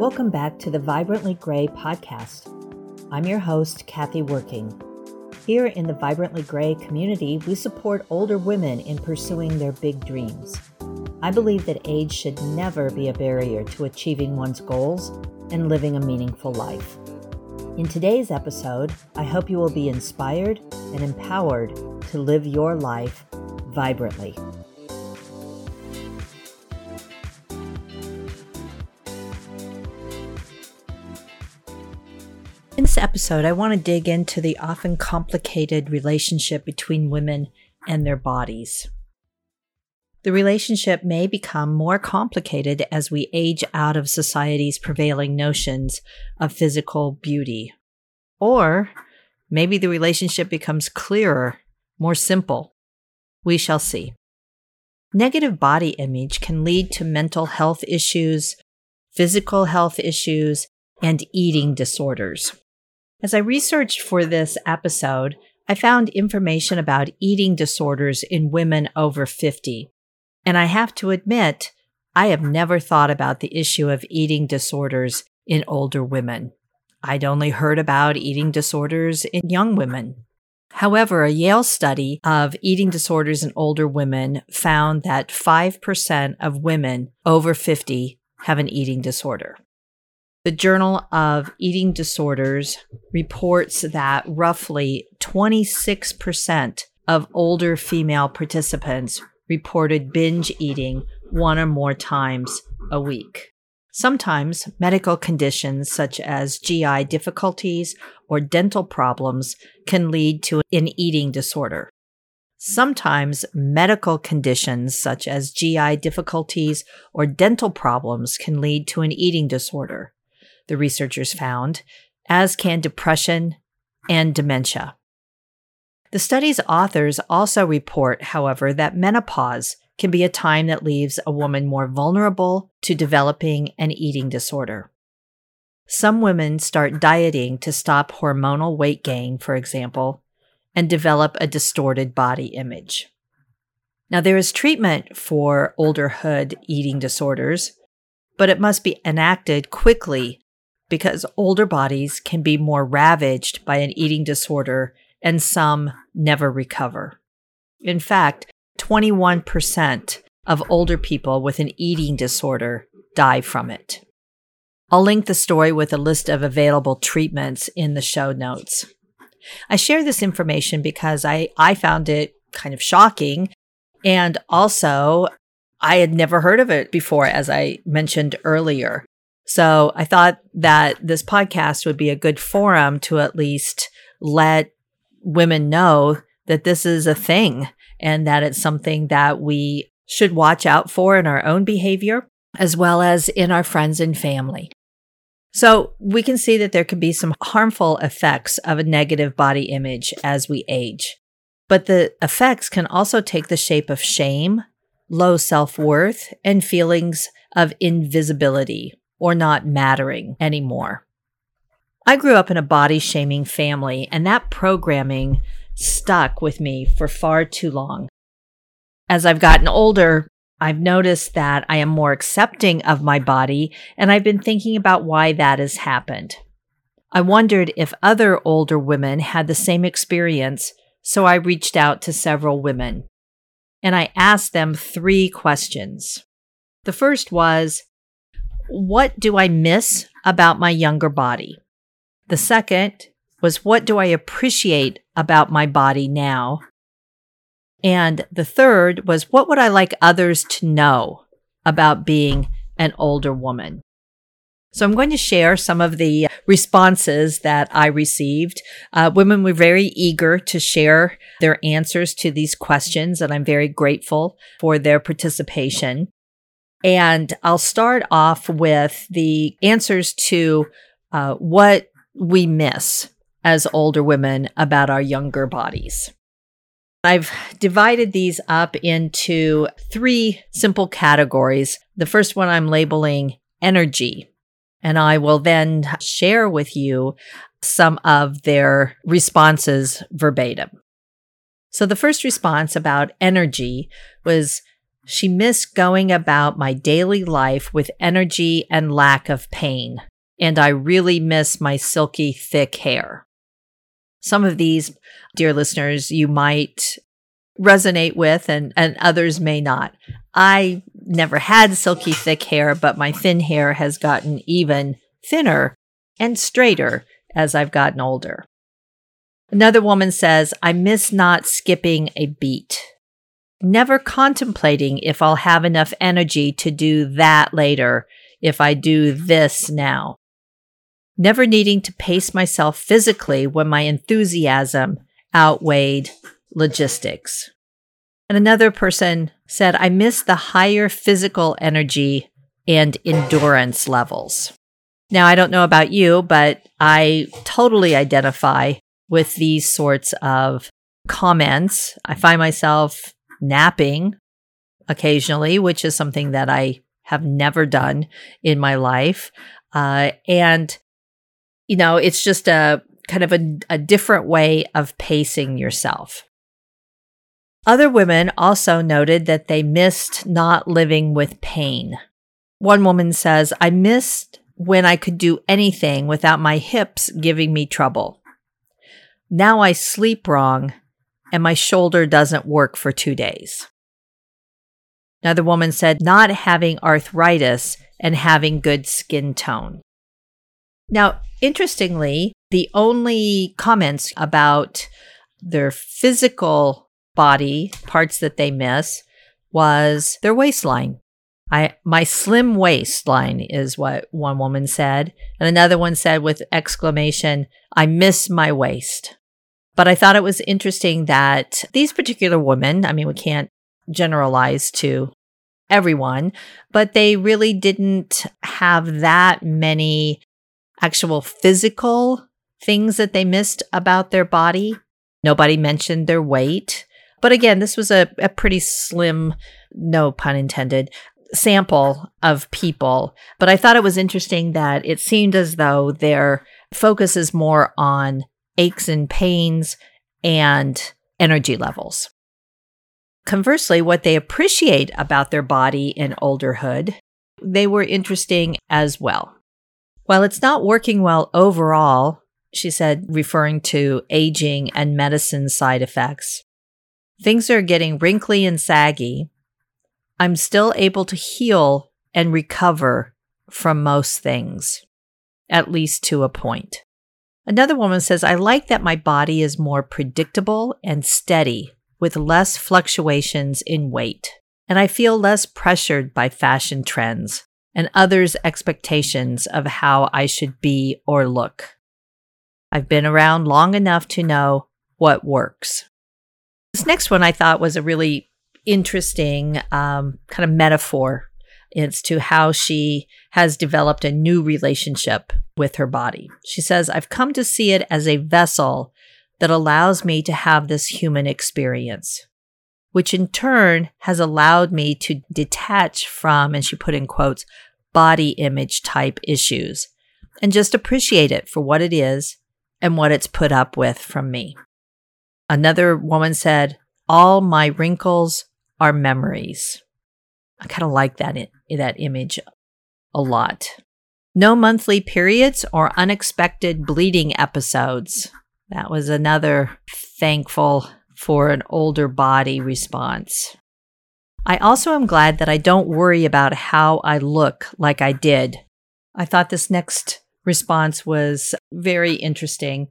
Welcome back to the Vibrantly Grey podcast. I'm your host, Kathy Working. Here in the Vibrantly Grey community, we support older women in pursuing their big dreams. I believe that age should never be a barrier to achieving one's goals and living a meaningful life. In today's episode, I hope you will be inspired and empowered to live your life vibrantly. Episode, I want to dig into the often complicated relationship between women and their bodies. The relationship may become more complicated as we age out of society's prevailing notions of physical beauty. Or maybe the relationship becomes clearer, more simple. We shall see. Negative body image can lead to mental health issues, physical health issues, and eating disorders. As I researched for this episode, I found information about eating disorders in women over 50. And I have to admit, I have never thought about the issue of eating disorders in older women. I'd only heard about eating disorders in young women. However, a Yale study of eating disorders in older women found that 5% of women over 50 have an eating disorder. The Journal of Eating Disorders reports that roughly 26% of older female participants reported binge eating one or more times a week. Sometimes medical conditions such as GI difficulties or dental problems can lead to an eating disorder. Sometimes medical conditions such as GI difficulties or dental problems can lead to an eating disorder the researchers found, as can depression and dementia. The study's authors also report, however, that menopause can be a time that leaves a woman more vulnerable to developing an eating disorder. Some women start dieting to stop hormonal weight gain, for example, and develop a distorted body image. Now, there is treatment for olderhood eating disorders, but it must be enacted quickly because older bodies can be more ravaged by an eating disorder and some never recover. In fact, 21% of older people with an eating disorder die from it. I'll link the story with a list of available treatments in the show notes. I share this information because I, I found it kind of shocking. And also, I had never heard of it before, as I mentioned earlier. So I thought that this podcast would be a good forum to at least let women know that this is a thing and that it's something that we should watch out for in our own behavior as well as in our friends and family. So we can see that there can be some harmful effects of a negative body image as we age. But the effects can also take the shape of shame, low self worth, and feelings of invisibility or not mattering anymore. I grew up in a body shaming family, and that programming stuck with me for far too long. As I've gotten older, I've noticed that I am more accepting of my body, and I've been thinking about why that has happened. I wondered if other older women had the same experience, so I reached out to several women. And I asked them three questions. The first was what do I miss about my younger body? The second was, what do I appreciate about my body now? And the third was, what would I like others to know about being an older woman? So I'm going to share some of the responses that I received. Uh, women were very eager to share their answers to these questions, and I'm very grateful for their participation. And I'll start off with the answers to uh, what we miss as older women about our younger bodies. I've divided these up into three simple categories. The first one I'm labeling energy, and I will then share with you some of their responses verbatim. So the first response about energy was she missed going about my daily life with energy and lack of pain. And I really miss my silky, thick hair. Some of these, dear listeners, you might resonate with and, and others may not. I never had silky thick hair, but my thin hair has gotten even thinner and straighter as I've gotten older. Another woman says, I miss not skipping a beat. Never contemplating if I'll have enough energy to do that later if I do this now. Never needing to pace myself physically when my enthusiasm outweighed logistics. And another person said, I miss the higher physical energy and endurance levels. Now, I don't know about you, but I totally identify with these sorts of comments. I find myself napping occasionally, which is something that I have never done in my life. Uh, and, you know, it's just a kind of a, a different way of pacing yourself. Other women also noted that they missed not living with pain. One woman says, I missed when I could do anything without my hips giving me trouble. Now I sleep wrong and my shoulder doesn't work for two days. Another woman said, not having arthritis and having good skin tone. Now, interestingly, the only comments about their physical body parts that they miss was their waistline. I my slim waistline is what one woman said, and another one said with exclamation, "I miss my waist." But I thought it was interesting that these particular women, I mean, we can't generalize to everyone, but they really didn't have that many actual physical things that they missed about their body. Nobody mentioned their weight. But again, this was a, a pretty slim, no pun intended, sample of people. But I thought it was interesting that it seemed as though their focus is more on aches and pains and energy levels. Conversely, what they appreciate about their body in olderhood, they were interesting as well. While it's not working well overall, she said, referring to aging and medicine side effects, things are getting wrinkly and saggy. I'm still able to heal and recover from most things, at least to a point. Another woman says, I like that my body is more predictable and steady with less fluctuations in weight. And I feel less pressured by fashion trends and others' expectations of how I should be or look. I've been around long enough to know what works. This next one I thought was a really interesting um, kind of metaphor as to how she has developed a new relationship with her body. She says, I've come to see it as a vessel that allows me to have this human experience, which in turn has allowed me to detach from, and she put in quotes, body image type issues and just appreciate it for what it is and what it's put up with from me. Another woman said, All my wrinkles are memories. I kind of like that that image a lot. No monthly periods or unexpected bleeding episodes. That was another thankful for an older body response. I also am glad that I don't worry about how I look like I did. I thought this next response was very interesting.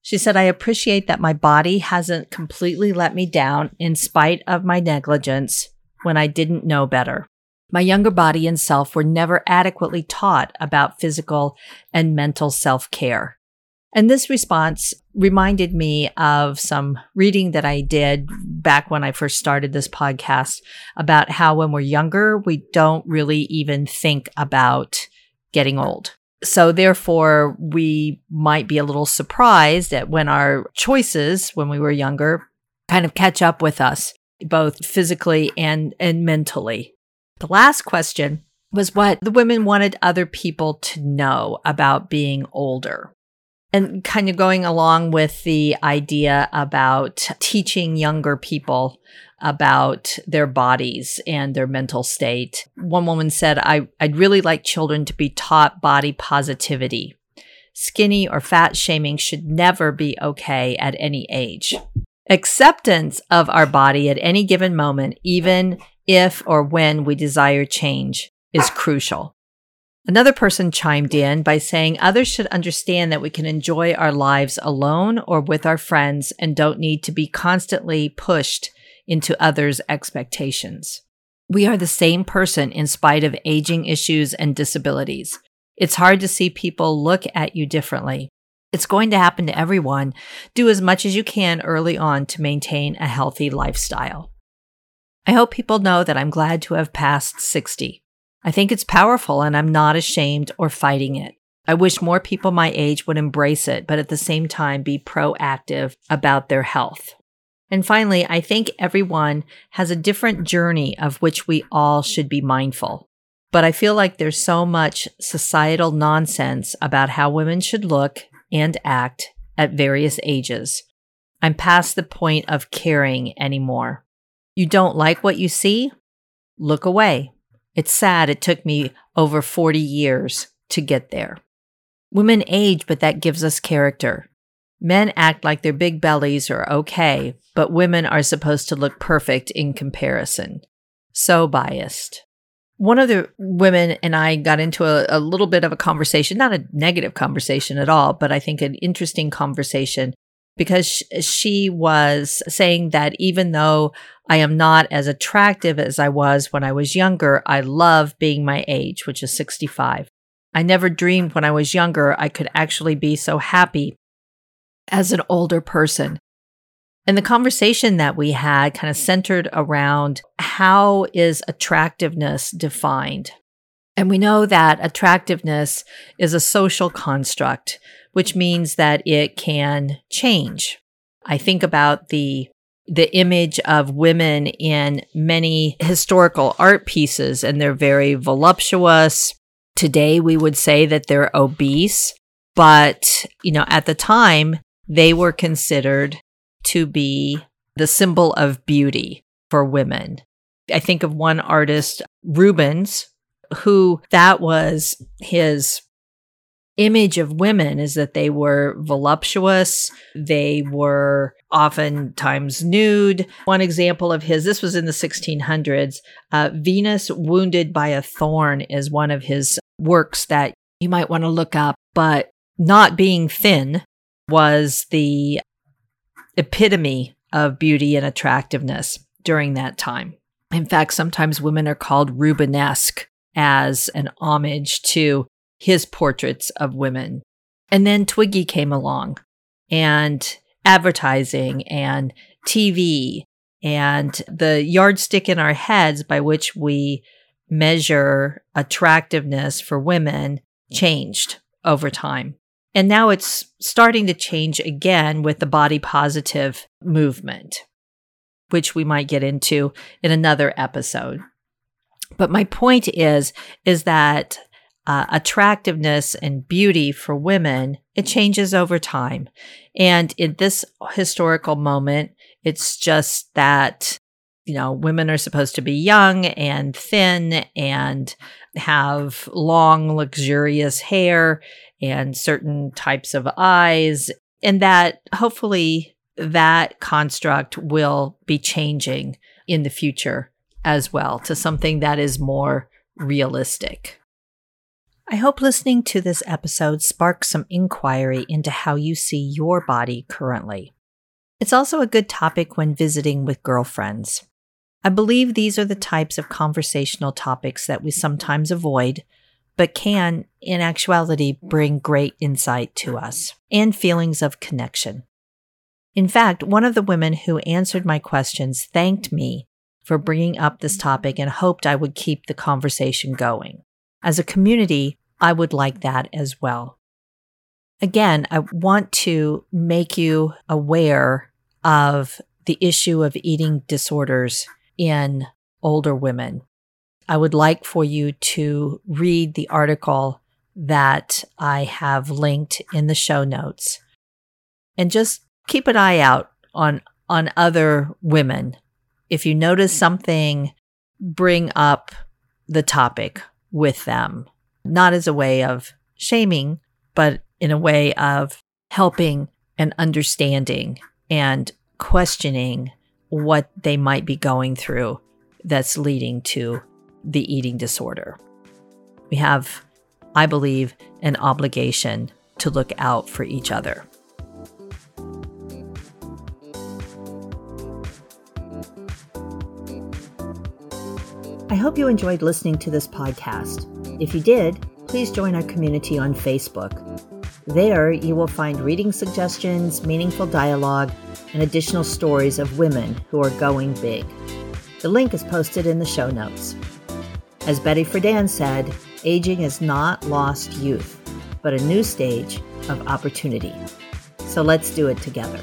She said, I appreciate that my body hasn't completely let me down in spite of my negligence when I didn't know better. My younger body and self were never adequately taught about physical and mental self care. And this response reminded me of some reading that I did back when I first started this podcast about how when we're younger, we don't really even think about getting old. So, therefore, we might be a little surprised at when our choices when we were younger kind of catch up with us, both physically and, and mentally. The last question was what the women wanted other people to know about being older. And kind of going along with the idea about teaching younger people about their bodies and their mental state. One woman said, I, I'd really like children to be taught body positivity. Skinny or fat shaming should never be okay at any age. Acceptance of our body at any given moment, even if or when we desire change, is crucial. Another person chimed in by saying others should understand that we can enjoy our lives alone or with our friends and don't need to be constantly pushed into others' expectations. We are the same person in spite of aging issues and disabilities. It's hard to see people look at you differently. It's going to happen to everyone. Do as much as you can early on to maintain a healthy lifestyle. I hope people know that I'm glad to have passed 60. I think it's powerful and I'm not ashamed or fighting it. I wish more people my age would embrace it, but at the same time be proactive about their health. And finally, I think everyone has a different journey of which we all should be mindful. But I feel like there's so much societal nonsense about how women should look and act at various ages. I'm past the point of caring anymore. You don't like what you see? Look away. It's sad it took me over 40 years to get there. Women age, but that gives us character. Men act like their big bellies are okay, but women are supposed to look perfect in comparison. So biased. One of the women and I got into a, a, little bit of a conversation, not a negative conversation at all, but I think an interesting conversation because she was saying that even though I am not as attractive as I was when I was younger, I love being my age, which is 65. I never dreamed when I was younger I could actually be so happy as an older person. And the conversation that we had kind of centered around how is attractiveness defined? And we know that attractiveness is a social construct which means that it can change. I think about the the image of women in many historical art pieces and they're very voluptuous. Today we would say that they're obese, but you know, at the time they were considered to be the symbol of beauty for women. I think of one artist, Rubens, who that was his image of women is that they were voluptuous, they were oftentimes nude. One example of his, this was in the 1600s, uh, Venus Wounded by a Thorn is one of his works that you might want to look up, but not being thin was the epitome of beauty and attractiveness during that time. In fact, sometimes women are called Rubenesque as an homage to his portraits of women. And then Twiggy came along and advertising and TV and the yardstick in our heads by which we measure attractiveness for women changed over time. And now it's starting to change again with the body positive movement, which we might get into in another episode. But my point is, is that uh, attractiveness and beauty for women, it changes over time. And in this historical moment, it's just that, you know, women are supposed to be young and thin and have long, luxurious hair and certain types of eyes. And that hopefully that construct will be changing in the future as well to something that is more realistic. I hope listening to this episode sparks some inquiry into how you see your body currently. It's also a good topic when visiting with girlfriends. I believe these are the types of conversational topics that we sometimes avoid, but can, in actuality, bring great insight to us and feelings of connection. In fact, one of the women who answered my questions thanked me for bringing up this topic and hoped I would keep the conversation going. As a community, I would like that as well. Again, I want to make you aware of the issue of eating disorders in older women. I would like for you to read the article that I have linked in the show notes. And just keep an eye out on on other women. If you notice mm. something, bring up the topic with them, not as a way of shaming, but in a way of helping and understanding and questioning what they might be going through that's leading to the eating disorder. We have, I believe, an obligation to look out for each other. I hope you enjoyed listening to this podcast. If you did, please join our community on Facebook. There, you will find reading suggestions, meaningful dialogue, and additional stories of women who are going big. The link is posted in the show notes. As Betty Friedan said, aging is not lost youth, but a new stage of opportunity. So let's do it together.